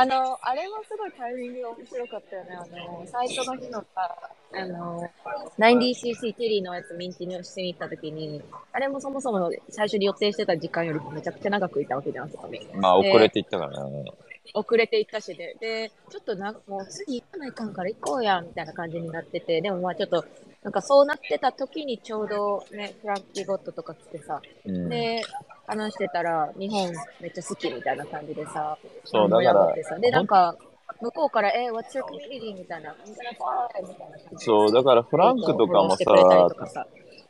あの、あれもすごいタイミングが面白かったよね。あの、最初の日のさ、あの、90cc テリーのやつミンティにしてに行った時に、あれもそもそも最初に予定してた時間よりもめちゃくちゃ長くいたわけじゃん、そこに。まあ、遅れていったからね。遅れていったしで、で、ちょっとな、もう次行かないかんから行こうや、みたいな感じになってて、でもまあちょっと、なんかそうなってた時にちょうどね、フランキーゴットとか来てさ、うん、で、話してたら、日本めっちゃ好きみたいな感じでさ、そうださで、なんか、向こうから、え、What's your community? みたいな、そう、だからフランクとかもさ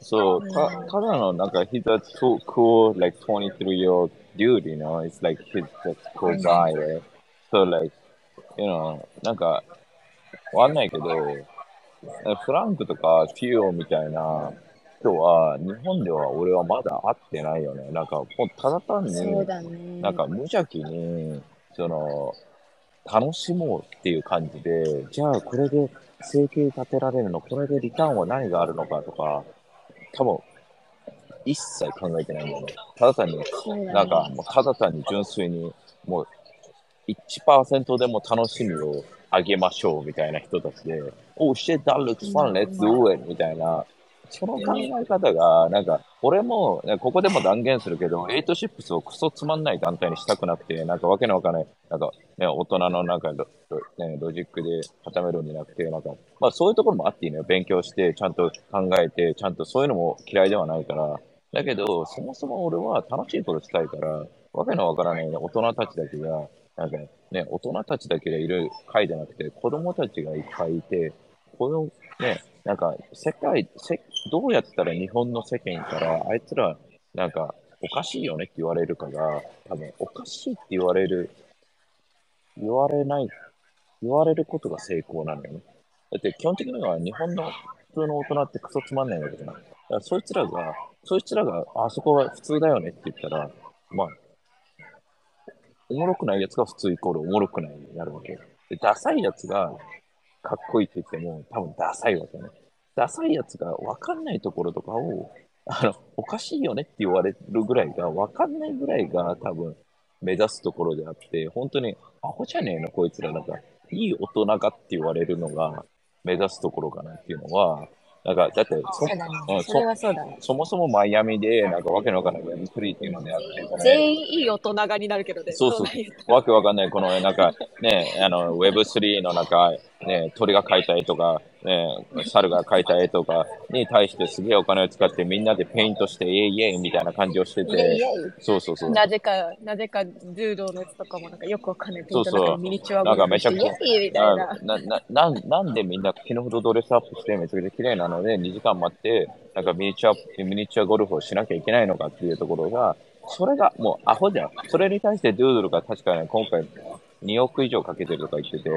そう、うん。たただのなんか、he's a too cool, like 23 year old dude, you know? It's like he's just cool guy, right? So like, you know, なんか、わかんないけど、フランクとかフィオみたいな人は、日本では俺はまだ会ってないよね。なんか、もうただ単に、そうだね。なんか無邪気に、その、楽しもうっていう感じで、じゃあこれで生計立てられるの、これでリターンは何があるのかとか、多分、一切考えてないんだよね。ただ単に、なんかもうただ単に純粋に、もう1%でも楽しみをあげましょうみたいな人たちで、Oh shit, that looks fun, let's do it! みたいな、その考え方が、なんか、俺も、ここでも断言するけど、エイトシップスをクソつまんない団体にしたくなくて、なんかわけのわかんない、なんか、ね、大人のなんかロ、ね、ロジックで固めるんじゃなくて、なんか、まあそういうところもあっていいのよ。勉強して、ちゃんと考えて、ちゃんとそういうのも嫌いではないから。だけど、そもそも俺は楽しいことしたいから、わけのわからない、ね、大人たちだけが、なんかね、大人たちだけでいる会じゃなくて、子供たちがいっぱいいて、このね、なんか、世界、せどうやったら日本の世間から、あいつら、なんか、おかしいよねって言われるかが、多分、おかしいって言われる、言われない、言われることが成功なのよね。だって、基本的には日本の普通の大人ってクソつまんないわけじゃない。だからそいつらが、そいつらが、あそこは普通だよねって言ったら、まあ、おもろくないやつが普通イコールおもろくないになるわけ。で、ダサいやつがかっこいいって言っても、多分ダサいわけね。ダサいやつがわかんないところとかを、あの、おかしいよねって言われるぐらいが、わかんないぐらいが多分目指すところであって、本当に、アホじゃねえの、こいつら。なんか、いい大人がって言われるのが目指すところかなっていうのは、なんか、だってそ、そうだねうん。それはそうだね。そもそもマイアミで、なんかわけのわかんない Web3 っていうのであって、全員いい大人がになるけどね。そうそうわけわかんない、この、なんか、ね、あの、Web3 の中、ね、鳥が描いた絵とか、ね、猿が描いた絵とかに対してすげえお金を使ってみんなでペイントして、イエイイエイみたいな感じをしてて、そうそうそう。なぜか、なぜか、柔道のやつとかもなんかよくわかんない。そうそうピントなんかミニチュアなんかめちゃくちゃイエイみたいな。な、な、な、なんでみんな死ぬほどドレスアップしてめちゃくちゃ綺麗なので2時間待って、なんかミニチュア、ミニチュアゴルフをしなきゃいけないのかっていうところが、それがもうアホじゃん。それに対してドゥードルが確かに今回2億以上かけてるとか言ってて、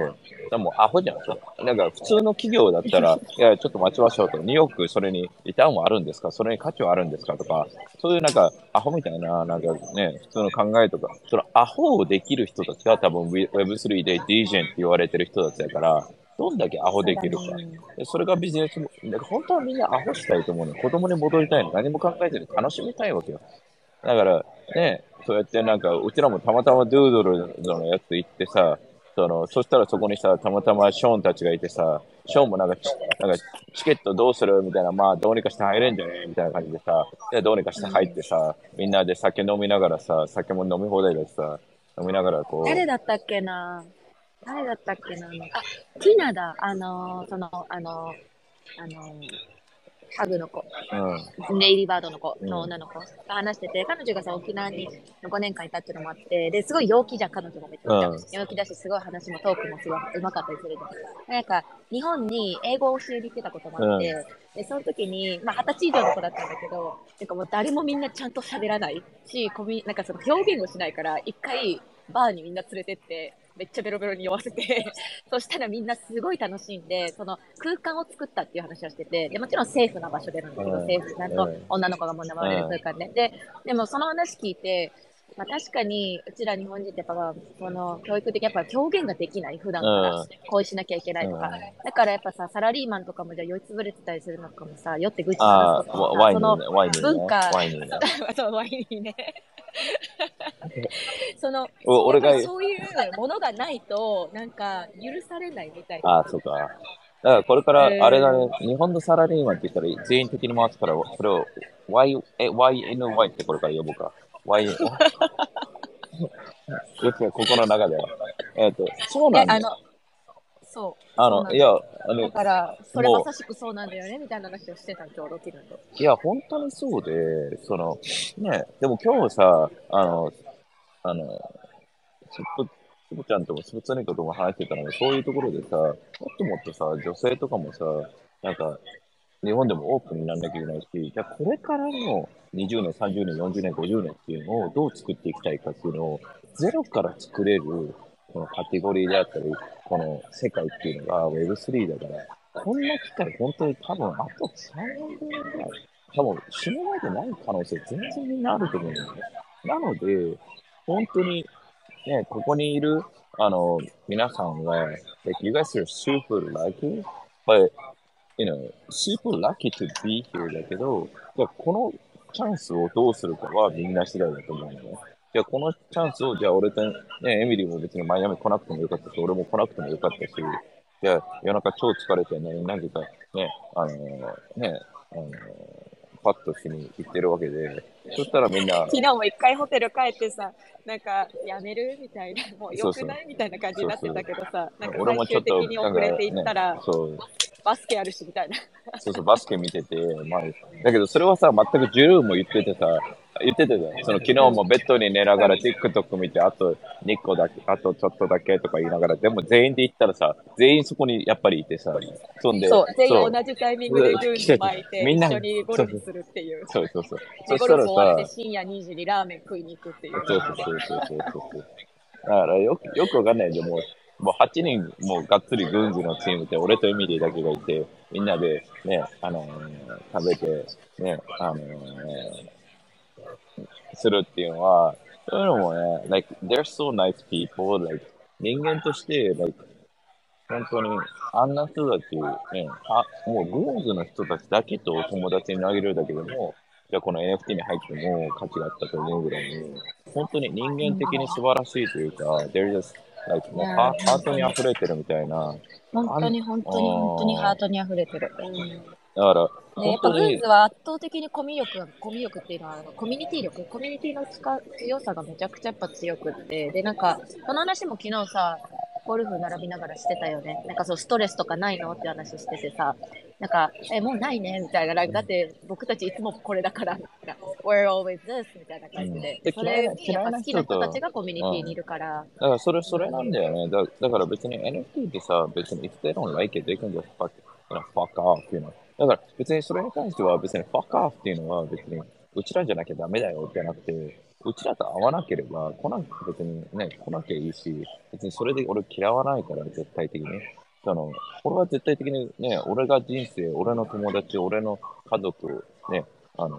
でもうアホじゃん。それなんか普通の企業だったら、いや、ちょっと待ちましょうと。2億それにリターンはあるんですか？それに価値はあるんですかとか、そういうなんかアホみたいな、なんかね、普通の考えとか、そのアホをできる人たちが多分 Web3 で DJ って言われてる人たちだから、どんだけアホできるか。でそれがビジネスも、だから本当はみんなアホしたいと思うの。子供に戻りたいの。何も考えずに楽しみたいわけよ。だから、ね、そうやってなんか、うちらもたまたまドゥードルのやつ行ってさ、その、そしたらそこにさ、たまたまショーンたちがいてさ、ショーンもなんかチ、なんかチケットどうするみたいな、まあどうにかして入れんじゃねみたいな感じでさ、で、どうにかして入ってさ、みんなで酒飲みながらさ、酒も飲み放題だしさ、飲みながらこう、誰だったっけな？誰だったっけな？あのあ、ティナだ。あのー、その、あのー、あのー、ハグの子、うん、レイリーバードの子。うん。の女の子。が話してて、彼女がさ、沖縄に5年間いたっていうのもあって、で、すごい陽気じゃん、彼女もめちゃくちゃ。うん。陽気だし、すごい話もトークもすごいうまかったりするじゃん。なんか、日本に英語を教えに行ってたこともあって、で、その時に、まあ、二十歳以上の子だったんだけど、なんかもう誰もみんなちゃんと喋らないし、コミュなんかその表現をしないから、一回、バーにみんな連れてって、めっちゃベロベロに酔わせて、そしたらみんなすごい楽しんで、その空間を作ったっていう話をしてて、でもちろんセーフな場所でなんだけど、うんセーフなの、うん女の子がもう生まれる空間で、で、でもその話聞いて、まあ、確かに、うちら日本人ってやっぱ、その、教育的にやっぱ表現ができない、普段からうん。こうしなきゃいけないとか。うんだからやっぱさ、サラリーマンとかもじゃあ酔いつぶれてたりするのかもさ、酔って愚痴話すとかその文化、ワインね。そう、ワインにね。その、お俺がそういうものがないと、なんか許されないみたいな。ああ、そうか。だからこれから、えーあれだね、日本のサラリーマンって言ったら全員的に回すから、それを y、え YNY ってこれから呼ぼうか。Y、うちはここの中では。えっ、と、そうなんだそう。あの、いや、あだの、から、それまさしくそうなんだよね、みたいな話をしてたの、ちょうど昨日と。いや、本当にそうで、その、ね、でも今日さ、あの、あの、すっと、つぶちゃんともすぶつねことも話してたのが、そういうところでさ、もっともっとさ、女性とかもさ、なんか、日本でもオープンにならなきゃいけないし、じゃあこれからの20年、30年、40年、50年っていうのをどう作っていきたいかっていうのを、ゼロから作れる、このカテゴリーであったり、この世界っていうのが Web3 だから、こんな機会、本当に多分あと3年ぐらい、多分死ぬまでない可能性全然みんなあると思うんだよね。なので、本当に、ね、ここにいる、あの、皆さんが、like, you guys are super lucky, but, you know, super lucky to be here だけど、じゃこのチャンスをどうするかはみんな次第だと思うのね。じゃあこのチャンスを、じゃあ俺と、ね、エミリーも別にマイアミ来なくてもよかったし、俺も来なくてもよかったし、じゃあ夜中超疲れてね、何かね、あのね、あのパッとしに行ってるわけで、そしたらみんな、昨日も一回ホテル帰ってさ、なんか、やめるみたいな、もうよくないみたいな感じになってたけどさ、なんか俺もちょっと、最終的に遅れていったら、ね、そう、バスケあるしみたいな。そうそう、バスケ見てて、まあ、だけどそれはさ、全くジュルーも言っててさ、言ってたじゃん。その昨日もベッドに寝ながら TikTok 見て、あと2個だけ、あとちょっとだけとか言いながら、でも全員で行ったらさ、全員そこにやっぱりいてさ、そんで、そう、全員同じタイミングでルーに巻いて、みんな一緒にゴルフするっていう。そうそうそう。そしたらさ深夜2時にラーメン食いに行くっていう。そうそうそうそうそうそう。だからよく、よくわかんないでもう、もう8人、もうがっつり軍事のチームで、俺とエミリーだけがいて、みんなでね、あのー食べて、ね、あのーするっていうのは、そういうのもね、like, they're so nice people, like, 人間として、like, 本当に、あんな人たち、ね、あもう軍事の人たちだけと友達になげるだけでも、じゃあこの NFT に入っても価値があったと思うぐらいに、本当に人間的に素晴らしいというか、they're just, like, もうハハートに溢れてるみたいな。本当に本当に本当にハートに溢れてる。だから、ね、や本っぱグーズ、は圧倒的にコミュ力、コミュ力っていうのは、あのコミュニティ力、コミュニティの力強さがめちゃくちゃやっぱ強くって、で、なんか、この話も昨日さ、ゴルフ並びながらしてたよね。なんかそう、ストレスとかないのって話しててさ、なんか、え、もうないねみたいな。だって、僕たちいつもこれだから、We're always this みたいな感じで。うんでそれ、やっぱ好きな人たちがコミュニティにいるから、だからそれ、それなんだよね。だだから別に NFT ってさ、別に if they don't like it, they can just fuck, you know, fuck off, you know. だから別にそれに関しては別に fuck off っていうのは別にうちらじゃなきゃダメだよじゃなくて、うちらと会わなければ来なく別にね、来なきゃいいし、別にそれで俺嫌わないから絶対的に。その、俺は絶対的にね、俺が人生、俺の友達、俺の家族、ね、あの、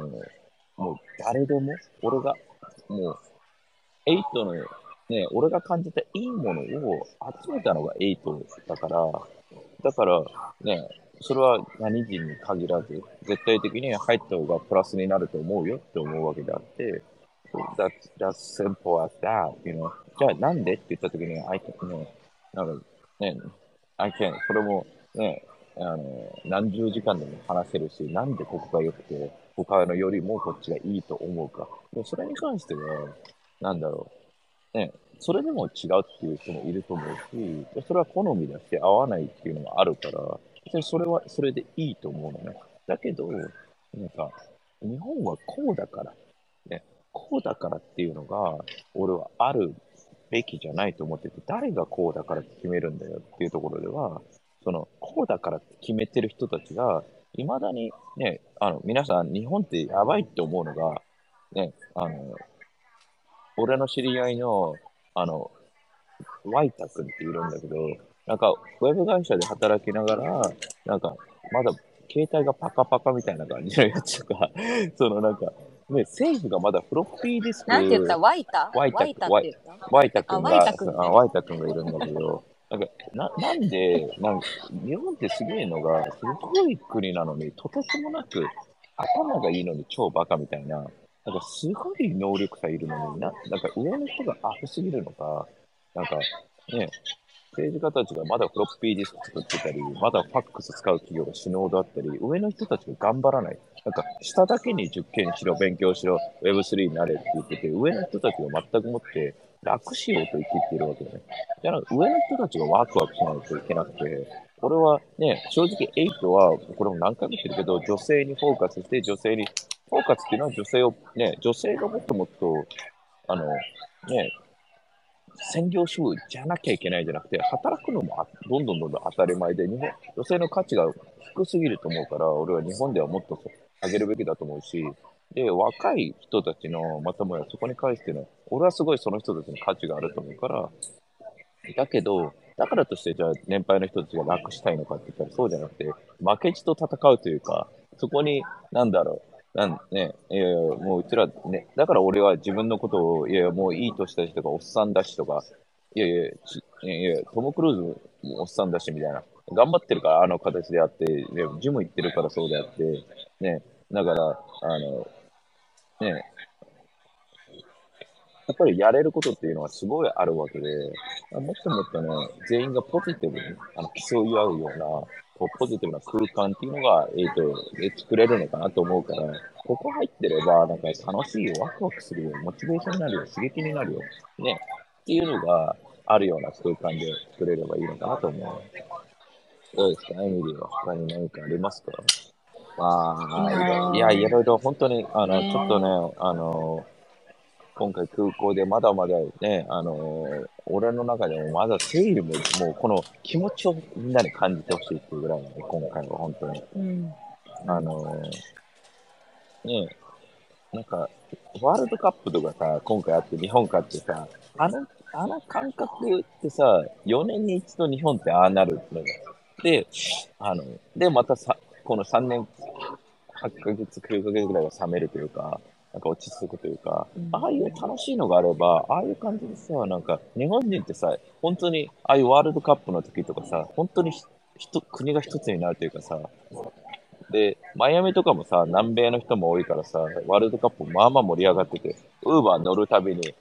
もう誰でも、俺が、もう、エイトのね、俺が感じたいいものを集めたのがエイトだから、だからね、それは何人に限らず、絶対的に入った方がプラスになると思うよって思うわけであって、that's, that's simple as that, you know. じゃあなんでって言った時に、I can, ね、なんかね、I can, それもね、あの、何十時間でも話せるし、なんでここが良くて、他のよりもこっちがいいと思うか。でそれに関しては、なんだろう。ね、それでも違うっていう人もいると思うし、それは好みだし、合わないっていうのもあるから、別にそれはそれでいいと思うのね。だけど、なんか、日本はこうだから、ね、こうだからっていうのが、俺はあるべきじゃないと思ってて、誰がこうだからって決めるんだよっていうところでは、その、こうだからって決めてる人たちが、いまだにね、あの、皆さん、日本ってやばいって思うのが、ね、あの、俺の知り合いの、あの、ワイタ君っているんだけど、なんか、ウェブ会社で働きながら、なんか、まだ、携帯がパカパカみたいな感じのやつとか、そのなんか、ね、政府がまだフロッピーディスク、なんて言った？ワイタ？ワイタワイタって言った？ワイタ君が、あワイタ君ね。あワイタ君がいるんだけど、なんか、な、なんで、なんか、日本ってすげえのが、すごい国なのに、とてつもなく、頭がいいのに超バカみたいな、なんかすごい能力差いるのにな、なんか上の人がアップすぎるのか、なんかね、政治家たちがまだフロッピーディスク作ってたり、まだファックス使う企業が死ぬほどあったり、上の人たちが頑張らない。なんか、下だけに受験しろ、勉強しろ、Web3 になれって言ってて、上の人たちが全くもって楽しようと言って言ってるわけだね。じゃあ、上の人たちがワクワクしないといけなくて、これはね、正直8は、これも何回も言ってるけど、女性にフォーカスして、女性に、フォーカスっていうのは女性を、ね、女性がもっともっと、あの、ね、専業主婦じゃなきゃいけないじゃなくて、働くのもどんどんどんどん当たり前で、日本、女性の価値が低すぎると思うから、俺は日本ではもっと上げるべきだと思うし、で、若い人たちの、またもやそこに関しての、俺はすごいその人たちの価値があると思うから、だけど、だからとして、じゃあ、年配の人たちが楽したいのかって言ったらそうじゃなくて、負けじと戦うというか、そこに、なんだろう、なんね、いやいや、もううちら、ね、だから俺は自分のことを、いやいや、もういい年だしとか、おっさんだしとか、いやいや、いやいや、トム・クルーズもおっさんだしみたいな。頑張ってるからあの形であって、ジム行ってるからそうであって、ね、だから、あの、ね、やっぱりやれることっていうのはすごいあるわけで、もっともっとね、全員がポジティブにあの競い合うようなうな、ポジティブな空間っていうのが、えっ、ー、と、で作れるのかなと思うから、ここ入ってれば、なんか楽しいよ、ワクワクするよ、モチベーションになるよ、刺激になるよ、ね、っていうのがあるような空間で作れればいいのかなと思う。どうですか、エミリーは？他に何かありますか？まあ、いや、いろいろ本当に、あの、ちょっとね、あの、今回空港でまだまだね、あのー、俺の中でもまだ整理も、もうこの気持ちをみんなに感じてほしいっていうぐらいの、ね、今回は本当に。うん、あのー、ねなんか、ワールドカップとかさ、今回あって日本勝ってさ、あの、あの感覚ってさ、4年に一度日本ってああなるのよ。で、あの、で、またさ、この3年、8ヶ月、9ヶ月ぐらいは冷めるというか、なんか落ち着くというか、うん、ああいう楽しいのがあれば、ああいう感じでさ、なんか、日本人ってさ、本当に、ああいうワールドカップの時とかさ、本当に国が一つになるというかさ、で、マイアミとかもさ、南米の人も多いからさ、ワールドカップまあまあ盛り上がってて、ウーバー乗るたびに、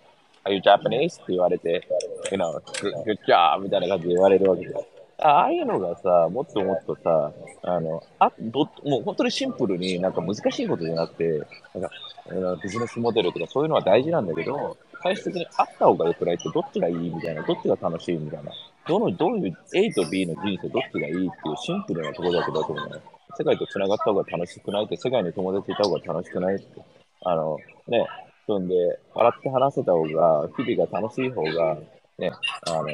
Are you Japanese? って言われて、you know, good job! みたいな感じで言われるわけじゃん。ああいうのがさ、もっともっとさ、あの、あどもう本当にシンプルになんか難しいことじゃなくて、なんかビジネスモデルとかそういうのは大事なんだけど、最終的にあった方が良くないってどっちがいいみたいな、どっちが楽しいみたいな、どの、どういう A と B の人生どっちがいいっていうシンプルなところだけだと思うね。世界と繋がった方が楽しくないって、世界に友達いた方が楽しくないって。あの、ね、そんで、笑って話せた方が、日々が楽しい方が、ね、あの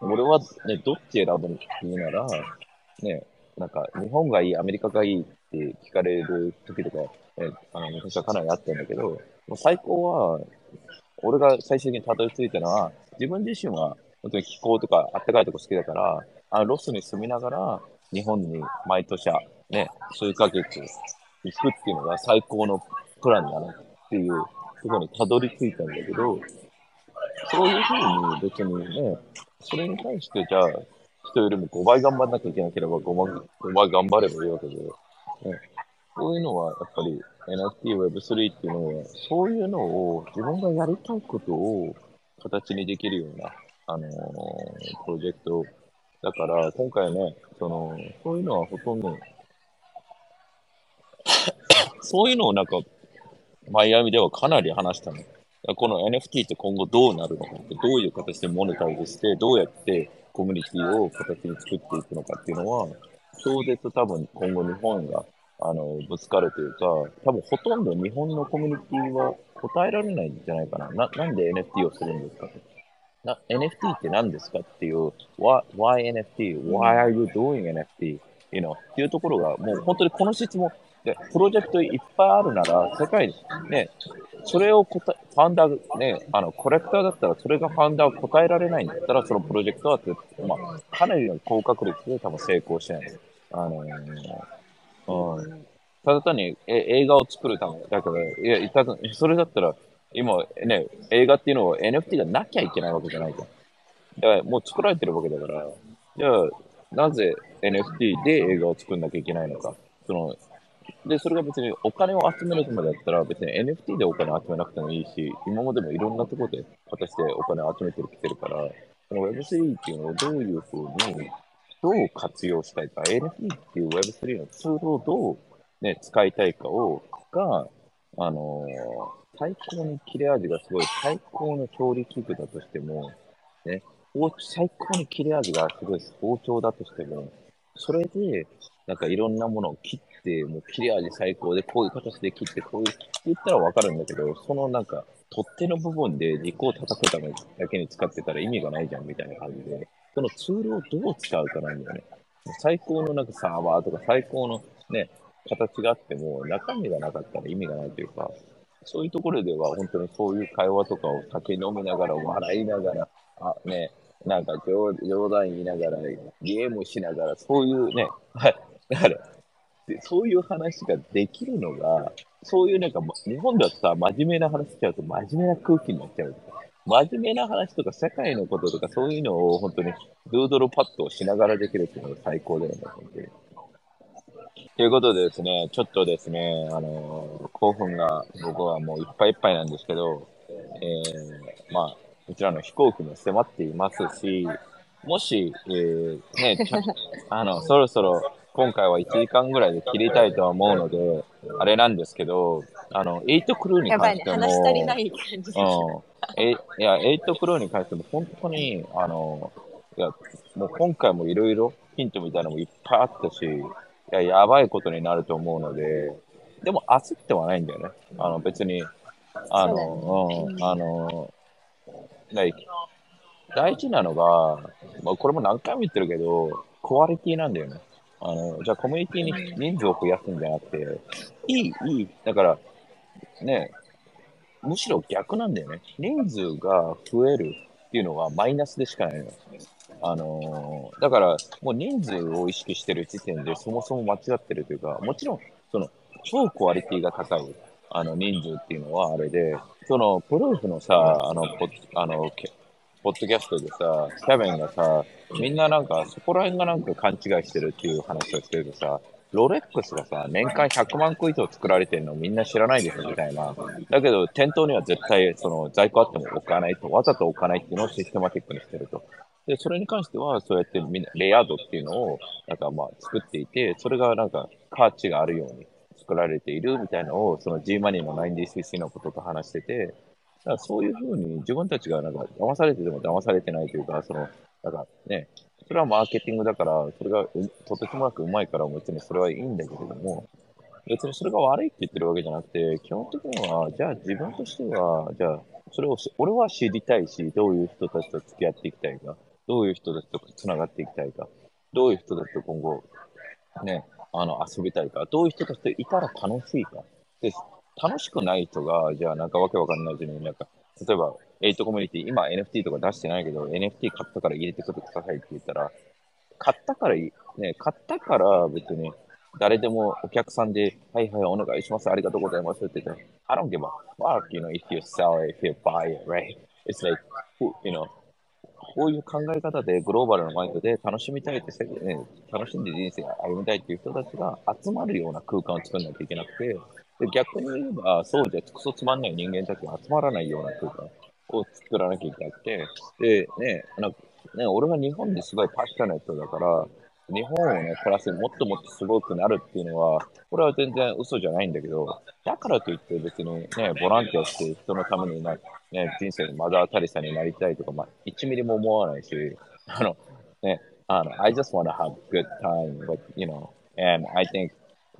俺はね、どっち選ぶって言うなら、ね、なんか、日本がいい、アメリカがいいって聞かれる時とか、ね、あの、昔はかなりあったんだけど、もう最高は、俺が最終的にたどり着いたのは、自分自身は本当に気候とかあったかいとこ好きだから、あのロスに住みながら、日本に毎年、ね、数ヶ月行くっていうのが最高のプランだなっていうところにたどり着いたんだけど、そういうふうに別にね、それに対してじゃあ、人よりも5倍頑張んなきゃいけなければ5倍 ,5 倍頑張ればいいわけで、ね、そういうのはやっぱり NFT、Web3 っていうのは、そういうのを自分がやりたいことを形にできるような、あのー、プロジェクトだから、今回ね、その、そういうのはほとんど、そういうのをなんか、マイアミではかなり話したの。この NFT って今後どうなるのかって、どういう形でモネタイズして、どうやってコミュニティを形に作っていくのかっていうのは、超絶多分今後日本があのぶつかるというか、多分ほとんど日本のコミュニティは答えられないんじゃないかな。ななんで NFT をするんですかな ?NFT って何ですかっていう、why, why NFT?Why are you doing NFT? You know, っていうところが、もう本当にこの質問、で、プロジェクトいっぱいあるなら、世界ね、それを答え、ファンダー、ね、あの、コレクターだったら、それがファンダーを答えられないんだったら、そのプロジェクトは、まあ、かなりの高確率で多分成功してない。あのー、うん。ただ単にえ映画を作るためだけど、いや、ただ、それだったら、今ね、映画っていうのは NFT がなきゃいけないわけじゃないじゃん。だからもう作られてるわけだから、じゃあ、なぜ NFT で映画を作んなきゃいけないのか。その、で、それが別にお金を集めるためだったら、別に NFT でお金集めなくてもいいし、今までもいろんなところで果してお金を集めてきてるから、その Web3 っていうのをどういうふうに、どう活用したいか、NFT っていう Web3 のツールをどう、ね、使いたいかを、が、あのー最高に切れ味がすごい、最高の調理器具だとしても、ね、最高に切れ味がすごい包丁だとしても、それで、なんかいろんなものを切って、もう切れ味最高で、こういう形で切って、こういう、って言ったらわかるんだけど、そのなんか、取っ手の部分で肉を叩くためだけに使ってたら意味がないじゃんみたいな感じで、そのツールをどう使うかなんだよね。最高のなんかサーバーとか最高のね、形があっても、中身がなかったら意味がないというか、そういうところでは本当にそういう会話とかを酒飲みながら、笑いながら、あ、ね、なんか冗談言いながら、ゲームしながら、そういうね、はい、だから、そういう話ができるのが、そういうなんか、日本だとさ、真面目な話しちゃうと真面目な空気になっちゃう。真面目な話とか、社会のこととか、そういうのを本当に、ドゥードルパッドをしながらできるっていうのが最高だよね、本当に。ということでですね、ちょっとですね、あの、興奮が僕はもういっぱいいっぱいなんですけど、えー、まあ、こちらの飛行機も迫っていますし、もし、えー、ね、あの、そろそろ今回は1時間ぐらいで切りたいとは思うので、あれなんですけど、あの、エイトクルーに関しても、ね、話足りない感じうん。え、いや、エイトクルーに関しても本当に、あの、いや、もう今回もいろいろヒントみたいなのもいっぱいあったし、いや、やばいことになると思うので、でも焦ってはないんだよね。あの、別に、あの、うん、あの、大事なのが、まあ、これも何回も言ってるけど、クオリティなんだよね。あの、じゃあコミュニティに人数を増やすんじゃなくて、いい、いい。だから、ね、むしろ逆なんだよね。人数が増えるっていうのはマイナスでしかないのよ。あのー、だから、もう人数を意識してる時点でそもそも間違ってるというか、もちろん、その、超クオリティが高い、あの、人数っていうのはあれで、その、プルーフのさ、あの、ポあの、ポッドキャストでさ、キャベンがさ、みんななんか、そこら辺がなんか勘違いしてるっていう話をしてるとさ、ロレックスがさ、年間100万個以上作られてるのみんな知らないですみたいな。だけど、店頭には絶対、その、在庫あっても置かないと、わざと置かないっていうのをシステマティックにしてると。で、それに関しては、そうやってみんな、レイヤードっていうのを、なんかまあ作っていて、それがなんか価値があるように作られているみたいなのを、その G マニーの 90cc のことと話してて、だからそういうふうに自分たちがなんか騙されてても騙されてないというか、その、なんかね、それはマーケティングだから、それがとてつもなくうまいから、別にそれはいいんだけれども、別にそれが悪いって言ってるわけじゃなくて、基本的には、じゃあ自分としては、じゃあ、それを俺は知りたいし、どういう人たちと付き合っていきたいか。どういう人たちと繋がっていきたいか、どういう人たちと今後、ね、あの、遊びたいか、どういう人たちといたら楽しいか。で、楽しくない人が、じゃあなんかわけわかんないうちに、なんか、例えば、エイトコミュニティ、今 NFT とか出してないけど、NFT 買ったから入れてくださいって言ったら、買ったからいい、ね、買ったから別に誰でもお客さんで、はいはい、お願いします、ありがとうございますって言ったら、I don't give a fuck, you know, if you sell it, if you buy it, right? It's like, you know, こういう考え方でグローバルなマインドで楽しみたいって、ね、楽しんで人生歩みたいっていう人たちが集まるような空間を作らないといけなくて、で逆に言えば、そうじゃクソつまんない人間たちが集まらないような空間を作らなきゃいけなくて、で、ね、なんかね、俺は日本ですごいパッショネットだから、日本をね、プラスもっともっとすごくなるっていうのは、これは全然嘘じゃないんだけど、だからといって別にね、ボランティアして人のためにな、ね、人生のマザー・タリサになりたいとか、まあ、1ミリも思わないし、あの、ね、あの、I just want to have good time with, you know, and I think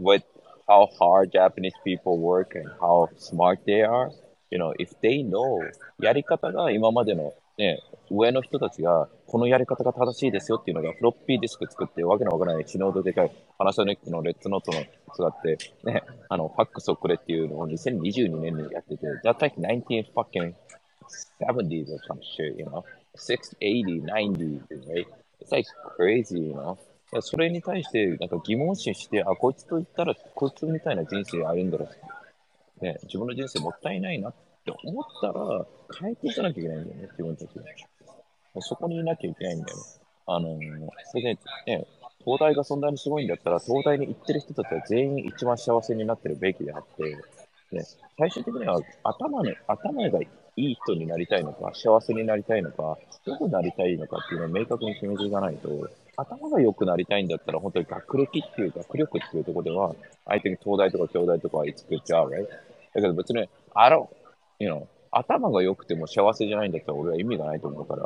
with how hard Japanese people work and how smart they are, you know, if they know やり方が今までのね、上の人たちが、このやり方が正しいですよっていうのが、フロッピーディスク作って、わけのわからない死ぬほどでかいパナソニックのレッツノートの使って、ね、あの、ファックスをくれっていうのを2022年にやってて、that's like 19 fucking 70s or some shit, you know? 6, 80, 90s, right? It's like crazy, you know? それに対して、なんか疑問視して、あ、こいつと言ったら、こいつみたいな人生歩んだら、ね、自分の人生もったいないなって思ったら、変えていかなきゃいけないんだよね、自分たちで。そこにいなきゃいけないんだよね。あの、それで、ね、東大がそんなにすごいんだったら、東大に行ってる人たちは全員一番幸せになってるべきであって、ね、最終的には頭の頭がいい人になりたいのか、幸せになりたいのか、どこになりたいのかっていうのを明確に決めていかないと、頭が良くなりたいんだったら、本当に学歴っていう学力っていうところでは、相手に東大とか京大とかは it's good job, right? だけど別に、I don't, you know, 頭が良くても幸せじゃないんだったら俺は意味がないと思うから、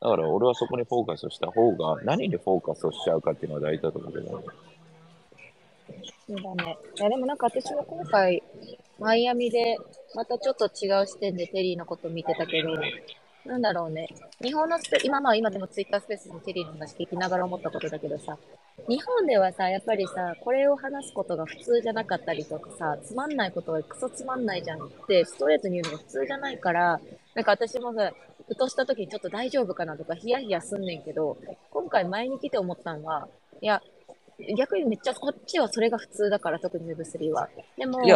だから俺はそこにフォーカスした方が、何にフォーカスをしちゃうかっていうのは大事だと思うけど。そうだね。いや、でもなんか私も今回、マイアミで、またちょっと違う視点でテリーのこと見てたけど、なんだろうね。日本のスペ、今まあ今でもツイッタースペースにテリーの話聞きながら思ったことだけどさ、日本ではさ、やっぱりさ、これを話すことが普通じゃなかったりとかさ、つまんないことはクソつまんないじゃんってストレートに言うのが普通じゃないから、なんか私もさ、ふとした時にちょっと大丈夫かなとかヒヤヒヤすんねんけど、今回前に来て思ったのは、いや、逆にめっちゃこっちはそれが普通だから、特に Web3 は。でも、日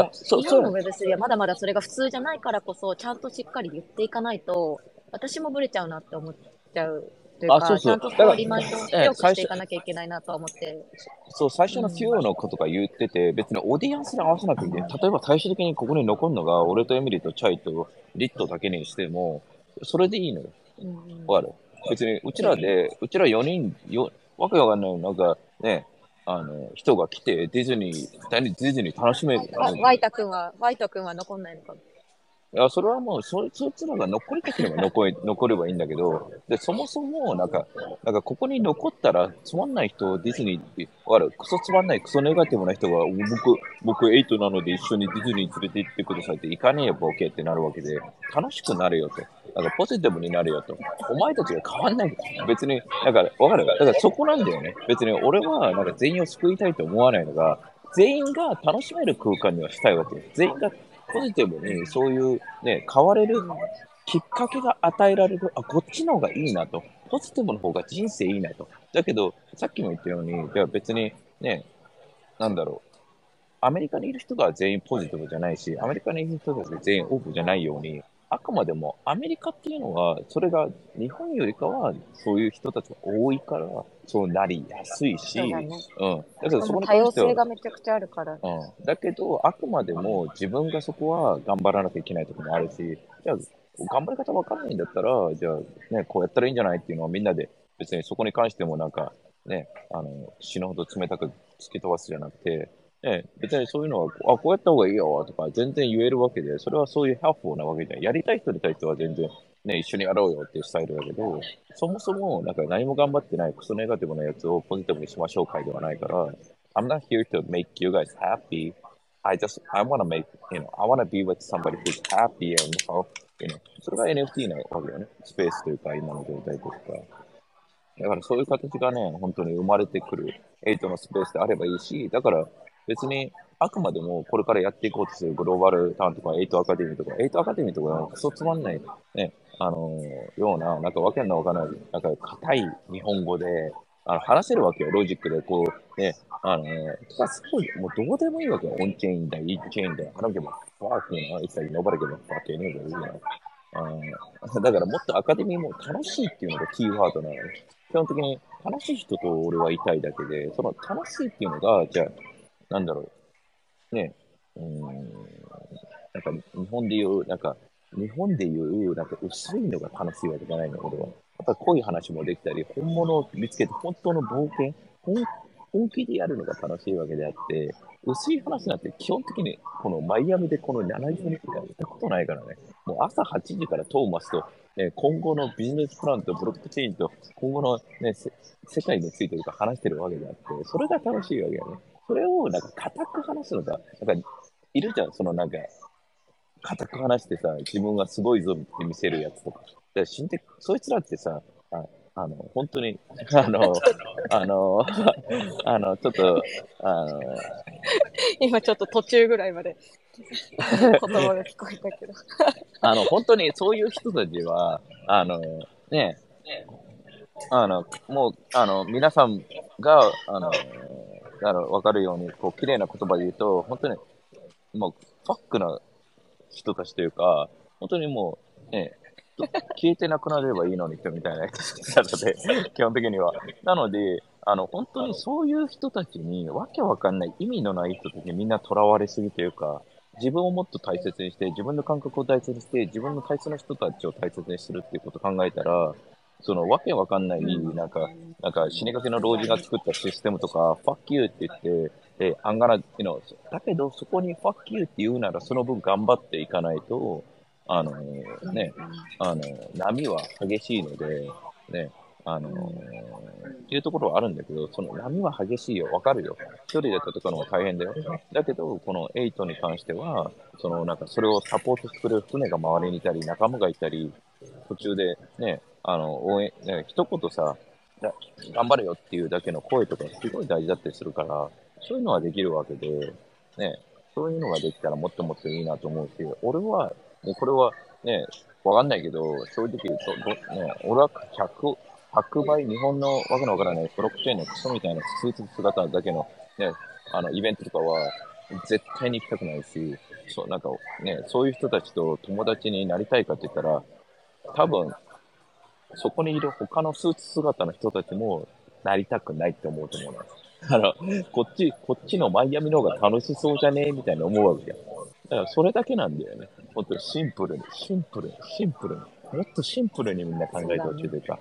本の Web3 はまだまだそれが普通じゃないからこそ、ちゃんとしっかり言っていかないと、私もブレちゃうなって思っちゃう。というか、そうそうちゃんとストーリーマインドを強くしていかなきゃいけないなと思って。そう、最初の Q のことが言ってて、うん、別にオーディエンスに合わせなくていい。例えば最終的にここに残るのが、俺とエミリーとチャイとリットだけにしても、それでいいのよ。わ、うん、かる別に、うちらで、うちら4人、よわけわかんない。なんか、ね、あの、人が来て、ディズニー、ディズニー楽しめる。ワイタ君は、ワイタ君は残んないのかいや、それはもう、そ、そいつらが残りたければ残り、残ればいいんだけど、で、そもそも、なんか、なんか、ここに残ったら、つまんない人を、ディズニーって、わかる、クソつまんない、クソネガティブな人が、僕、僕、エイトなので一緒にディズニー連れて行ってくださいって、行かねえよ、ボケってなるわけで、楽しくなるよと。なんか、ポジティブになるよと。お前たちが変わんない。別に、だか、わかるだからそこなんだよね。別に、俺は、なんか全員を救いたいと思わないのが、全員が楽しめる空間にはしたいわけです全員がポジティブにそういうね、変われるきっかけが与えられる、あ、こっちの方がいいなと。ポジティブの方が人生いいなと。だけど、さっきも言ったように、じゃあ別にね、なんだろう。アメリカにいる人が全員ポジティブじゃないし、アメリカにいる人たち全員オープンじゃないように、あくまでもアメリカっていうのは、それが日本よりかは、そういう人たちが多いから、そうなりやすいし、うね、うん。だけどそ多様性がめちゃくちゃあるから。うん。だけど、あくまでも自分がそこは頑張らなきゃいけないところもあるし、じゃあ、頑張り方わかんないんだったら、じゃあ、ね、こうやったらいいんじゃないっていうのはみんなで、別にそこに関してもなんか、ね、あの、死ぬほど冷たく突き飛ばすじゃなくて、ね、別にそういうのは、あ、こうやった方がいいよとか全然言えるわけで、それはそういうヘルプなわけじゃん。やりたい人に対しては全然、ね、一緒にやろうよっていうスタイルだけど、そもそも、なんか何も頑張ってないクソネガティブなやつをポジティブにしましょう会ではないから、I'm not here to make you guys happy. I just, I want to make, you know, I want to be with somebody who's happy and, how, you know, それが NFT なわけよね。スペースというか、今の状態とか。だからそういう形がね、本当に生まれてくる8のスペースであればいいし、だから別に、あくまでもこれからやっていこうとするグローバルタウンとか、エイトアカデミーとか、エイトアカデミーとか、クソつまんない、ね、あのー、ような、なんかわけのわからない、なんか硬い日本語で、あの話せるわけよ、ロジックで、こう、ね、あのー、とかすごい、もうどうでもいいわけよ、オンチェーンだ、イーチェーンだ、花けば、ファークな、一切ノバレけば、ファーケーねえじゃん。だからもっとアカデミーも楽しいっていうのがキーワードなのね。基本的に楽しい人と俺はいたいだけで、その楽しいっていうのが、じゃあ、なんだろう、ね、うん、なんか日本で言う、なんか、日本で言う、なんか薄いのが楽しいわけじゃないの、俺は。やっぱ濃い話もできたり、本物を見つけて、本当の冒険、本本気でやるのが楽しいわけであって、薄い話なんて基本的にこのマイアミでこの70日間やったことないからね。もう朝8時からトーマスと、ね、今後のビジネスプランとブロックチェーンと今後の、ね、世界についてとか話してるわけであって、それが楽しいわけよね。それをなんか固く話すのが、なんかいるじゃん、そのなんか、固く話してさ、自分がすごいぞって見せるやつとか。で、死んで、そいつらってさ、ああの、本当に、あの、あの、あの、ちょっと、あの、今ちょっと途中ぐらいまで言葉が聞こえたけど。あの、本当にそういう人たちは、あの、ね、あの、もう、あの、皆さんが、あの、あの、わかるように、こう、綺麗な言葉で言うと、本当に、もう、ファックな人たちというか、本当にもう、ね、消えてなくなればいいのにってみたいな人なので、基本的には。なので、あの、本当にそういう人たちに、わけわかんない意味のない人たちにみんな囚われすぎというか、自分をもっと大切にして、自分の感覚を大切にして、自分の大切な人たちを大切にするっていうことを考えたら、そのわけわかんない、なんか、なんか死にかけの老人が作ったシステムとか、fuck you って言って、で、アンガラっていうの、だけどそこに fuck you って言うならその分頑張っていかないと、あのね、あの、波は激しいので、ね、あのっていうところはあるんだけど、その波は激しいよ、わかるよ。一人で戦うのも大変だよ。だけど、この8に関しては、そのなんかそれをサポートしてくれる船が周りにいたり、仲間がいたり、途中でね、あの、応援、ね、一言さ、頑張れよっていうだけの声とかすごい大事だったりするから、そういうのはできるわけで、ね、そういうのができたらもっともっといいなと思うし、俺は、もうこれはね、わかんないけど、正直言うと、どね、俺は100、100倍日本のわけのわからないブロックチェーンのクソみたいなスーツ姿だけのね、あの、イベントとかは、絶対に行きたくないし、そう、なんかね、そういう人たちと友達になりたいかって言ったら、多分、そこにいる他のスーツ姿の人たちもなりたくないって思うと思うな。あの、こっち、こっちのマイアミの方が楽しそうじゃねえみたいな思うわけじゃん。だからそれだけなんだよね。もっとシンプルに、シンプルに、シンプルに。もっとシンプルにみんな考えてほしいというか。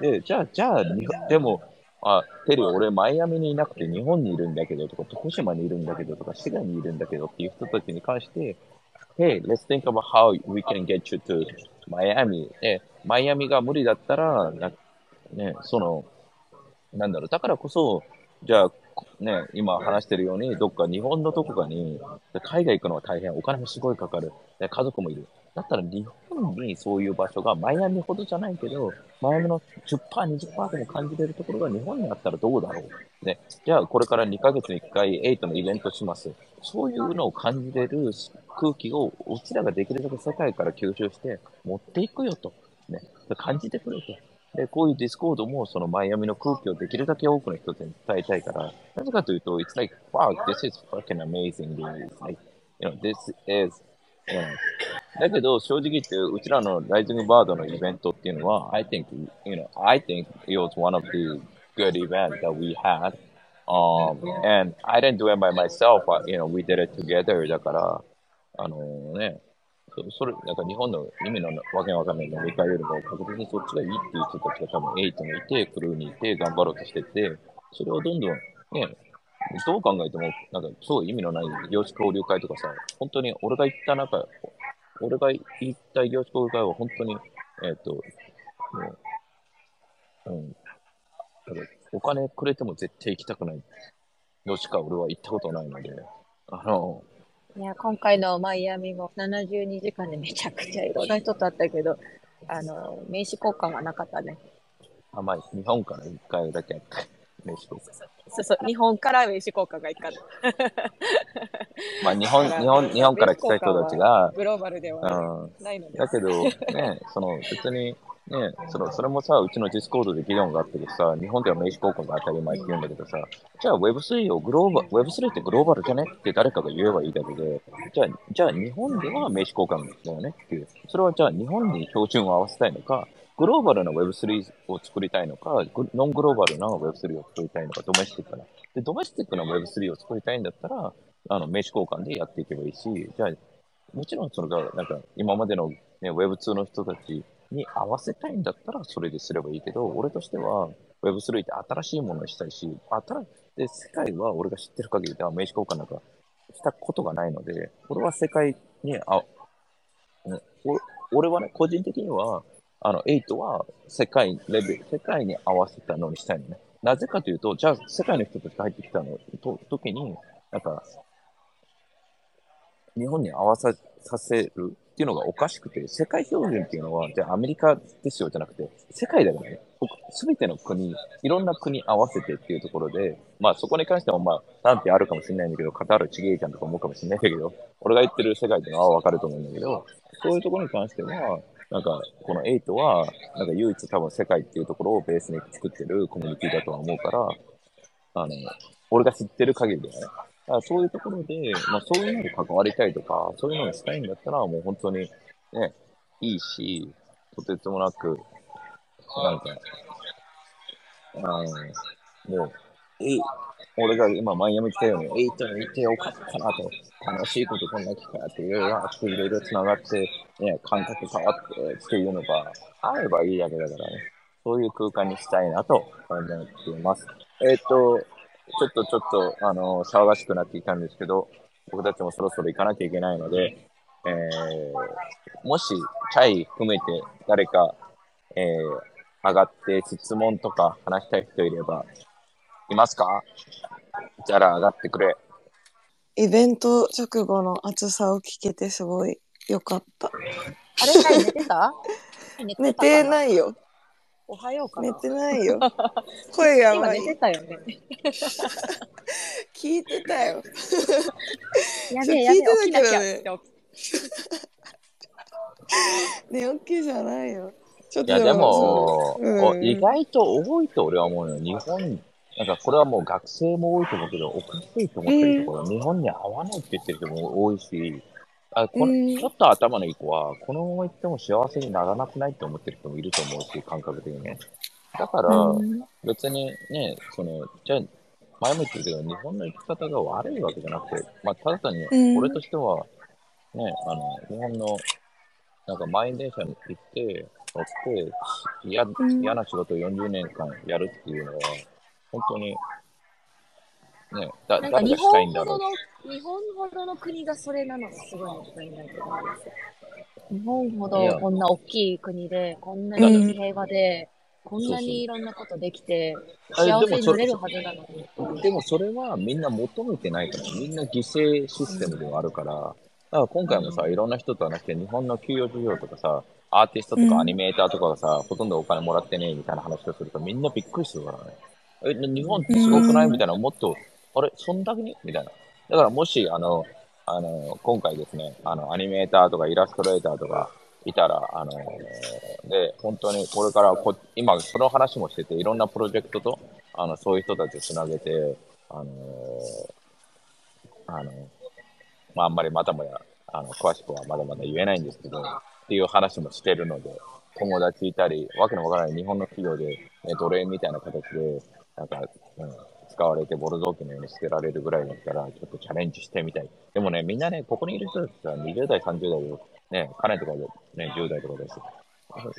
で、じゃあ、じゃあ、でも、あ、テリー、俺、マイアミにいなくて日本にいるんだけどとか、徳島にいるんだけどとか、滋賀にいるんだけどっていう人たちに関して、Hey, let's think about how we can get you to Miami. え、マイアミが無理だったら、なね、その、なんだろう、だからこそ、じゃあ、ね、今話してるように、どっか日本のどこかに、海外行くのは大変、お金もすごいかかる、家族もいる。だったら日本にそういう場所が、マイアミほどじゃないけど、マイアミの10%、20%でも感じれるところが日本にあったらどうだろう。ね、じゃあこれから2ヶ月に1回8のイベントします。そういうのを感じれる空気を、うちらができるだけ世界から吸収して持っていくよと。ね、感じてくれと。で、こういうディスコードもそのマイアミの空気をできるだけ多くの人に伝えたいから、なぜかというと、it's like, wow, this is fucking amazing. Like, you know, this is, you know. だけど、正直言って、うちらのライジングバードのイベントっていうのは、I think, you know, I think it was one of the good events that we had. Um, and I didn't do it by myself, but, you know, we did it together. だから、あのね、それ、なんか日本の意味のわけわかんない飲み会よりも確実にそっちがいいっていう人たちが多分8にいて、クルーにいて、頑張ろうとしてて、それをどんどん、ね、どう考えても、なんか超意味のない業種交流会とかさ、本当に俺が行った中、俺が行った業種交流会は本当に、えっ、ー、と、もう、うん、お金くれても絶対行きたくない。のしか俺は行ったことないので、あの、いや、今回のマイアミも72時間でめちゃくちゃいろんな人と会ったけど、あの、名刺交換はなかったね。あ、まあ、日本から1回だけ名刺交換。そうそう、日本から名刺交換が1回。まあ、日本、日本、日本から来た人たちが、グローバルではないので。だけど、ね、その、別に、ねその、それもさ、うちのディスコードで議論があってさ、日本では名刺交換が当たり前って言うんだけどさ、じゃあ Web3 をグローバル、Web3 ってグローバルじゃねって誰かが言えばいいだけで、じゃあ、じゃあ日本では名刺交換だよねっていう。それはじゃあ日本に標準を合わせたいのか、グローバルな Web3 を作りたいのか、ノングローバルな Web3 を作りたいのか、ドメスティックな。で、ドメスティックな Web3 を作りたいんだったら、あの、名刺交換でやっていけばいいし、じゃあ、もちろんそれが、なんか、今までの、ね、Web2 の人たちに合わせたいんだったらそれですればいいけど、俺としては Web3 って新しいものにしたいし、新で世界は俺が知ってる限りでは名刺交換なんかしたことがないので、俺は世界にあ、俺はね、個人的には、あの、8は世界レベル、世界に合わせたのにしたいのね。なぜかというと、じゃあ世界の人たちが入ってきたのと時に、なんか、日本に合わささせるっていうのがおかしくて、世界標準っていうのは、じゃあアメリカですよじゃなくて、世界だからね、すべての国、いろんな国合わせてっていうところで、まあそこに関してはまあ賛否あるかもしれないんだけど、カタールちげえじゃんとか思うかもしれないんだけど、俺が言ってる世界っていうのはわかると思うんだけど、そういうところに関しては、なんか、この8は、なんか唯一多分世界っていうところをベースに作ってるコミュニティだとは思うから、あの、俺が知ってる限りではね、だそういうところで、まあそういうのに関わりたいとか、そういうのにしたいんだったら、もう本当にね、いいし、とてつもなく、なんか、あの、もう、え、俺が今マイアミ来たように、エイトに行ってよかったなと、楽しいことこんな機会あって、いろいろあって、いろいろ繋がって、ね、感覚変わってっていうのがあればいいだけだからね。そういう空間にしたいなと思っています。えっ、と、ちょっとちょっと、あの、騒がしくなってきたんですけど、僕たちもそろそろ行かなきゃいけないので、えー、もし、チャイ含めて誰か、えー、上がって質問とか話したい人いれば、いますか？じゃあ上がってくれ。イベント直後の暑さを聞けてすごい良かった。あれかい寝てた？寝てい。な？いよ。おはようか寝な。てないよ。声や今ばい寝。てたよね。聞いてたよ。やべえやべえ聞起きなきゃって寝起きじゃないよ。ちょっとでも、うんお意外と多いと俺は思うよ。日本、なんかこれはもう学生も多いと思うけど、おかしいと思ってるところ、日本に合わないって言ってる人も多いし、あこのうんちょっと頭のいい子は、このまま行っても幸せにならなくないって思ってる人もいると思うし、感覚的にね。だから、うん。別にね、その、じゃあ、前も言ってるけど、日本の生き方が悪いわけじゃなくて、まあ、ただ単にうん、俺としては、ね、あの、日本の、なんか満員電車に行って、乗って、嫌な仕事を40年間やるっていうのは、本当に、ね、だなんか日誰がしたい本んだろう。ほどの、日本ほどの国がそれなのがすごいもったいないと思うんですよ。日本ほいや。どこんな大きい国で、こんなに平和で、こんなにいろんなことできて、あ幸でもそれせになれるはずなのに。でもそれはみんな求めてないから、みんな犠牲システムではあるから、だから今回もさ、いろんな人と話して、日本の給与事情とかさ、アーティストとうん。かアニメーターとかがさ、ほとんどお金もらってねえみたいな話をすると、みんなびっくりするからね。え、日本ってすごくない？みたいな、もっと、あれ、そんだけに？みたいな。だからもし、あの、あの、今回ですね、あの、アニメーターとかイラストレーターとかいたら、あの、で、本当にこれからこ、今その話もしてて、いろんなプロジェクトと、あの、そういう人たちをつなげて、あの、あの、まあ、あんまりまだまだ、あの、詳しくはまだまだ言えないんですけど、っていう話もしてるので、友達いたり、わけのわからない日本の企業で、ね、奴隷みたいな形で、なんか、うん、使われてボロ雑巾のように捨てられるぐらいだったら、ちょっとチャレンジしてみたい。でもね、みんなね、ここにいる人たちは20代、30代で、ね、彼とかで、ね、10代とかです。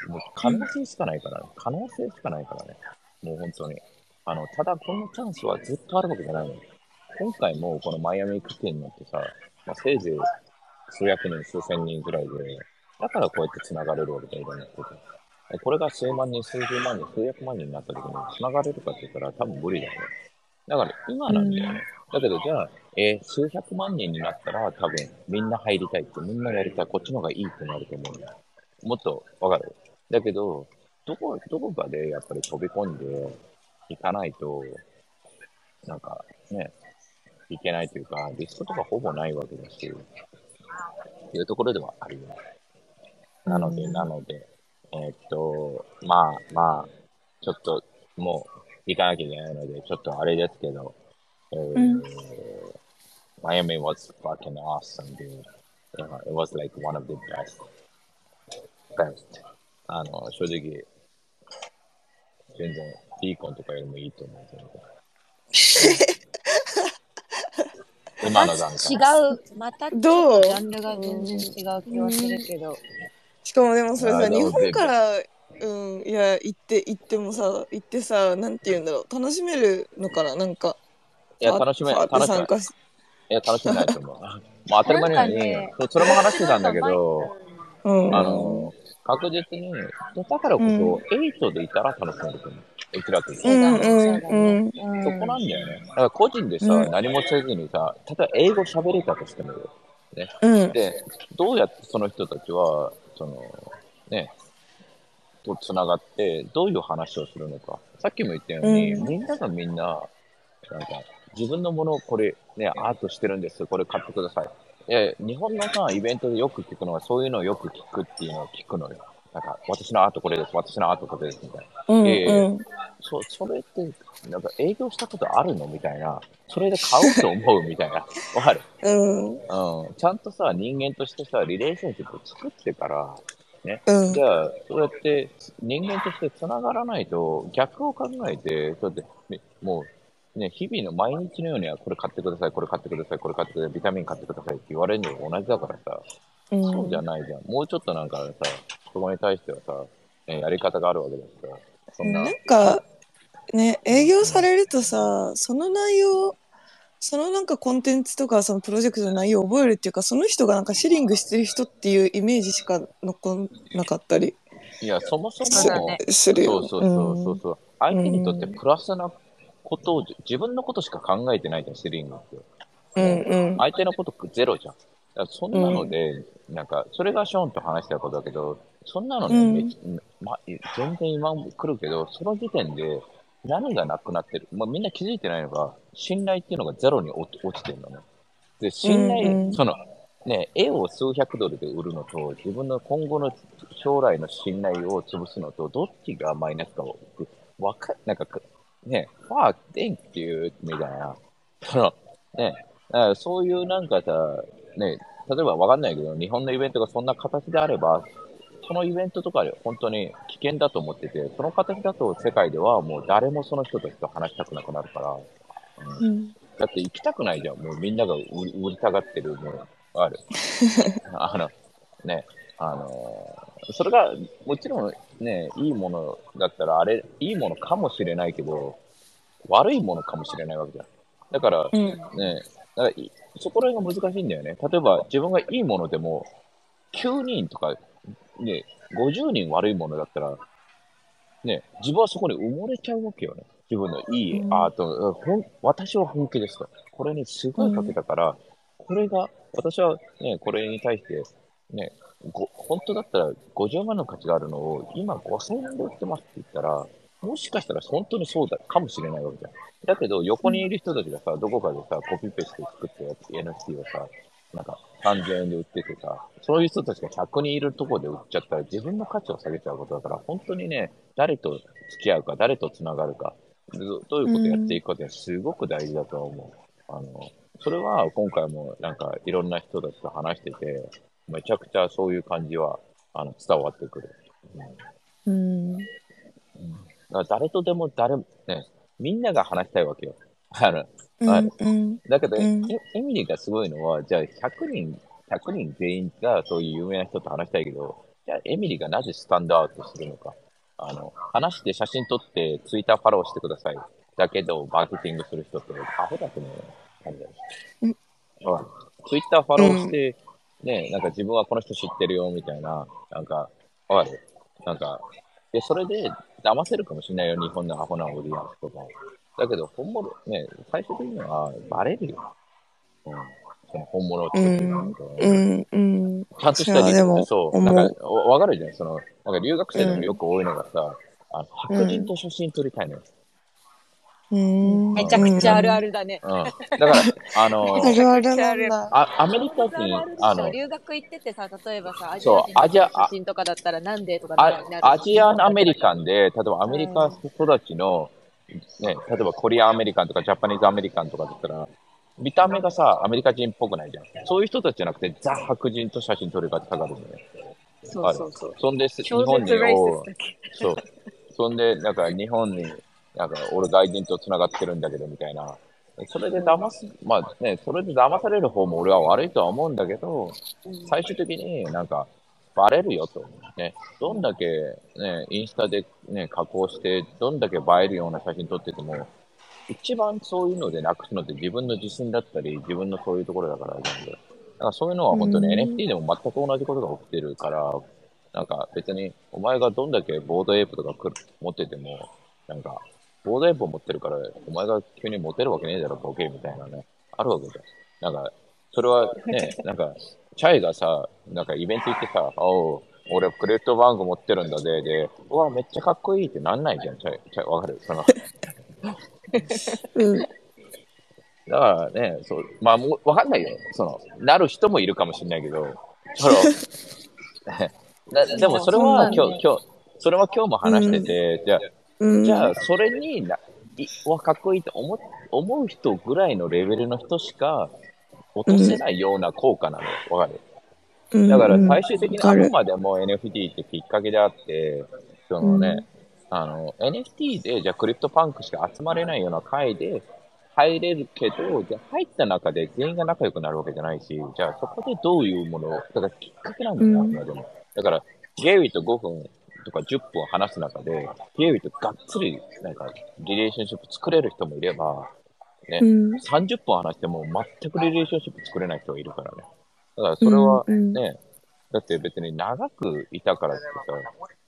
もう可能性しかないからね。可能性しかないからね。もう本当に。あの、ただこのチャンスはずっとあるわけじゃないの。今回もこのマイアミ行く件になってさ、まあ、せいぜい数百人、数千人ぐらいで、だからこうやって繋がれるわけじゃいろんな。これが数万人、数十万人、数百万人になった時に繋がれるかって言ったら多分無理だよね。だから今なんだよね。だけどじゃあ、えー数百万人になったら多分みんな入りたいって、みんなやりたい、こっちの方がいいってなると思うんだよ。もっとわかる？だけど、どこ、どこかでやっぱり飛び込んでいかないと、なんかね、いけないというか、リスクとかほぼないわけだし、っていうところではあるよね。なので、うんなので、えーっと、まあまあ、ちょっともう行かなきゃいけないので、ちょっとあれですけど、えーうん Miami was fucking awesome, dude. Yeah, it was like one of the best. best. あの、正直、全然、ビーコンとかよりもいいと思う。全然 今の段階。違う、またどうジャンルが全然違う気はするけど。しかもでもそれさ、日本から、うん、いや、行って、行ってもさ、行ってさ、なんて言うんだろう、楽しめるのかな、なんか。いや、楽しめ、楽しめいや、楽しめないと思う。まあ、当たり前のように、ねそれも話してたんだけど、うん。あの、確実に、だからこそ、8でいたら楽しめると思う。うちらというそこなんだよね。だから個人でさ、うん何もせずにさ、例えば英語喋れたとしてもよ。うん。で、どうやってその人たちは、その、ね、と繋がって、どういう話をするのか。さっきも言ったように、うんみんながみんな、なんか、自分のものをこれ、ね、アートしてるんです。これ買ってください。え、日本のさ、イベントでよく聞くのは、そういうのをよく聞くっていうのを聞くのよ。なんか、私のアートこれです。私のアートこれです。みたいな。うん。ええうん。そ、それって、なんか営業したことあるの？みたいな。それで買うと思うみたいな。わかる？うん。うん。ちゃんとさ、人間としてさ、リレーションシップを作ってから、うんじゃあ、そうやって人間として繋がらないと、逆を考えて、そうやって、ねもう、ね、日々の毎日のようには、これ買ってください、これ買ってください、これ買ってください、ビタミン買ってくださいって言われるのと同じだからさ、うんそうじゃないじゃん。もうちょっとなんかさ、そこに対してはさ、ね、やり方があるわけだしさ、そんな、なんかね営業されるとさその内容そのなんかコンテンツとかそのプロジェクトの内容を覚えるっていうかその人がなんかシリングしてる人っていうイメージしか残んなかったりいや、そもそも、そうだねするよ。そうそうそうそうそう、相手にとってプラスなことを、自分のことしか考えてないじゃん、シリングって。うんうん相手のことゼロじゃん。そんなので、なんか、それがショーンと話したことだけど、そんなのね、うん。ま、全然今も来るけど、その時点で何がなくなってる、まあ、みんな気づいてないのが、信頼っていうのがゼロに落ちてるのね。で、信頼、うんうん。その、ね、絵を数百ドルで売るのと、自分の今後の将来の信頼を潰すのと、どっちがマイナスかを、わかなんか、ね、ファー、電気っていう、みたいな、その、ね、そういうなんかさ、ね、例えばわかんないけど、日本のイベントがそんな形であれば、そのイベントとかで本当に危険だと思ってて、その形だと世界ではもう誰もその人たちと話したくなくなるから、うんうんだって行きたくないじゃん。もうみんなが売りたがってるものある。あの、ね、あの、それがもちろんね、いいものだったらあれ、いいものかもしれないけど、悪いものかもしれないわけじゃん。だから、うんね、だからいそこら辺が難しいんだよね。例えば自分がいいものでも、9人とか、ね、50人悪いものだったら、ね、自分はそこに埋もれちゃうわけよね。自分のいいうんアート、ほん私は本気ですと。これにすごいかけたから、これが、私はね、これに対して、ね、ご本当だったら50万の価値があるのを、今5000円で売ってますって言ったら、もしかしたら本当にそうだかもしれないわけじゃん。だけど、横にいる人たちがさ、どこかでさ、コピペして作ったやつ、NFT をさ、なんか3000円で売っててさ、そういう人たちが100人いるところで売っちゃったら自分の価値を下げちゃうことだから、本当にね、誰と付き合うか、誰と繋がるか、どどういうことやっていくかってすごく大事だと思う。あの、それは今回もなんかいろんな人たちと話してて、めちゃくちゃそういう感じはあの伝わってくる。うんうんだから誰とでも誰も、ね、みんなが話したいわけよ。あのうんうんだけど、うんエエミリーがすごいのは、じゃあ100人、100人全員がそういう有名な人と話したいけど、じゃあエミリーがなぜスタンドアウトするのか。あの、話して写真撮ってツイッターフォローしてください。だけど、マーケティングする人ってアホだと思うよ。感じだようんツイッターフォローして、ね、なんか自分はこの人知ってるよ、みたいな、なんか、わかる？なんか、で、それで騙せるかもしれないよ、日本のアホなオーディエンスとか。だけど、本物、ね、最終的にはバレるよ。うん。その本物っていうのはうんうんちゃんとした理いやでもそう、なんか、わわかるじゃん。その、なんか留学生でもよく多いのがさ、あの白人と写真撮りたいのよ。うんめちゃくちゃあるあるだね。うん。だから、あの、あるあるあアメリカ人、あの、留学行っててさ、例えばさ、アジそうアアジア人の写真とかだったらなんでとかアジアンアメリカンで、例えばアメリカ育ちの、ね、例えばコリアンアメリカンとかジャパニーズアメリカンとかだったら、見た目がさ、アメリカ人っぽくないじゃん。そういう人たちじゃなくて、ザ白人と写真撮り方がるんだよね。そうそうそう。そんで、日超本にそう。そんで、なんか日本に、なんか俺外人と繋がってるんだけどみたいな。それで騙す、まあね、それで騙される方も俺は悪いとは思うんだけど、最終的になんかバレるよと。ね、どんだけね、インスタでね、加工して、どんだけ映えるような写真撮ってても、一番そういうのでなくすのって自分の自信だったり、自分のそういうところだから全部。だからそういうのは本当にうん NFT でも全く同じことが起きてるから、なんか別にお前がどんだけボードエイプとか持ってても、なんか、ボードエイプを持ってるから、お前が急に持てるわけねえだろ、ボケみたいなね、あるわけじゃん。なんか、それはね、なんか、チャイがさ、なんかイベント行ってさ、おう、俺クレジットバンク持ってるんだぜ、で、うわ、めっちゃかっこいいってなんないじゃん、チャイ、チャイ、わかる？その、うん。だからね、そう、まあ、もうわかんないよ。その、なる人もいるかもしれないけど、その、なでもそれは今日、今日、それは今日も話してて、じゃあ、うん。じゃあ、それにな、いわ、かっこいいと思う思う人ぐらいのレベルの人しか落とせないような効果なのよ。わかる？うんだから最終的にあくまでも NFT ってきっかけであって、そのね、あの、NFT でじゃあクリプトパンクしか集まれないような会で入れるけど、じゃあ入った中で全員が仲良くなるわけじゃないし、じゃあそこでどういうものを、だからきっかけなんだよ、うん。あくまでも。だから、ゲイリーと5分とか10分話す中で、ゲイリーとがっつり、なんか、リレーションシップ作れる人もいれば、ね、うん。30分話しても全くリレーションシップ作れない人がいるからね。だからそれはうんね、だって別に長くいたからってさ、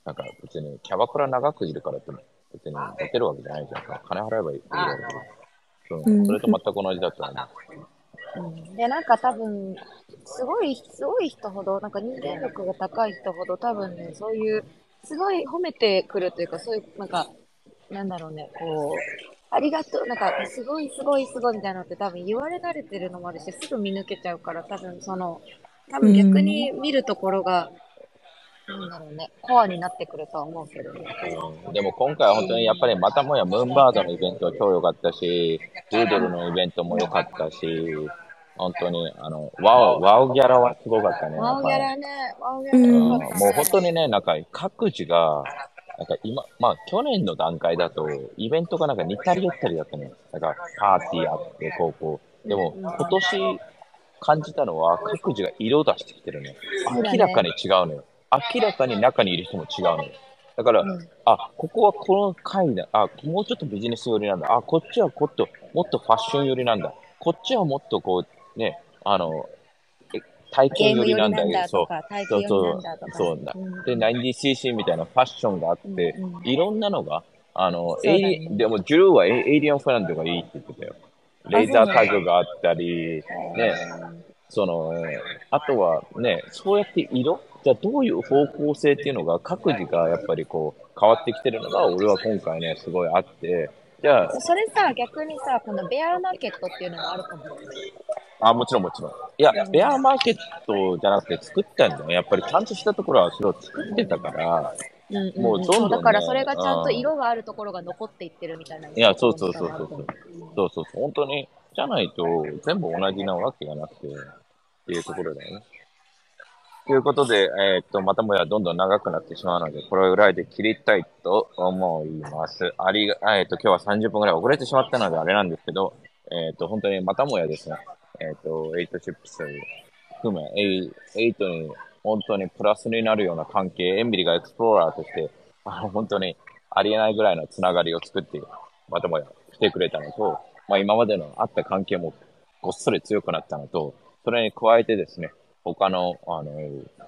なんか別にキャバクラ長くいるからって別に出てるわけじゃないじゃんか。金払えばいいわけで。そううんそれと全く同じだと思う。うんで、なんか多分、すごい、すごい人ほど、なんか人間力が高い人ほど、多分ね、そういう、すごい褒めてくるというか、そういう、なんか、なんだろうね、こう、ありがとう、なんか、すごい、すごい、すごいみたいなのって多分言われ慣れてるのもあるし、すぐ見抜けちゃうから、多分その、多分逆に見るところが、なんだろうね、コアになってくるとは思うけどね。うん。でも今回は本当にやっぱりまたもやムーンバードのイベントは超良かったし、ドゥードルのイベントも良かったし、本当にあの、ワオ、ワオギャラはすごかったね。ワオギャやっラね、ワオギャうんラぱりうん。よかったね。もう本当にね、なんか各自が、なんか今、まあ去年の段階だと、イベントがなんか似たり寄ったりだったのよ。なんかパーティーあって、こうこう。でも今年感じたのは各自が色出してきてるね。明らかに違うのよ。明らかに中にいる人も違うのよ。だから、うんあ、ここはこの回だ。あ、もうちょっとビジネス寄りなんだ。あ、こっちはこっと、もっとファッション寄りなんだ。こっちはもっとこう、ね、あの、え体ゲ験寄りなんだけど、そう。だとか、体験寄りなんだとか。そうそうだ。ん。で、90cc みたいなファッションがあって、いろんなのが、あの、ね。エイリでも、ジュルーはエイエイリアンフランドがいいって言ってたよ。レーザータグがあったり、ね、その、あとはね、そうやって色？じゃあどういう方向性っていうのが各自がやっぱりこう変わってきてるのが俺は今回ね、すごいあって、じゃあ。それさ、逆にさ、このベアマーケットっていうのがあるかも。あ、もちろんもちろん。いや、ベアマーケットじゃなくて作ったんじゃないやっぱりちゃんとしたところはそれを作ってたから、うんうう、もうどんどん、ね、だからそれがちゃんと色があるところが残っていってるみたいな。いや、そうそうそうそうそう。そうそうそう、本当に。じゃないと全部同じなわけがなくて、っていうところだよね。ということで、えーっと、またもやどんどん長くなってしまうので、これぐらいで切りたいと思います。ありが、えーっと、今日は30分ぐらい遅れてしまったのであれなんですけど、えーっと、本当にまたもやですね、えっと、エイトチップス含め、エイエイトに本当にプラスになるような関係、エンビリがエクスプローラーとして、あの、本当にありえないぐらいのつながりを作って、またもや来てくれたのと、まあ今までのあった関係もごっそり強くなったのと、それに加えてですね、他の、あの、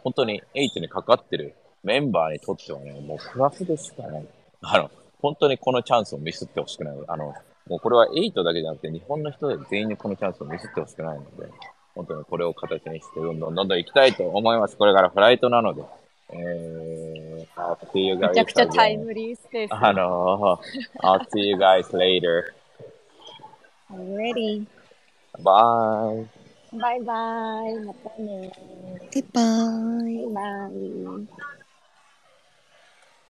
本当にエイトにかかってるメンバーにとってはね、もうプラスでしかない。あの、本当にこのチャンスをミスってほしくない。あの、もうこれはエイトだけじゃなくて、日本の人で全員にこのチャンスをミスってほしくないので、本当にこれを形にして、どんどんどんどん行きたいと思います。これからフライトなので。えー、I'll see you guys めちゃくちゃ.タイムリースペース。あの、I'll see you guys later. Ready. Bye. bye bye gặp lại bye bye bye, bye.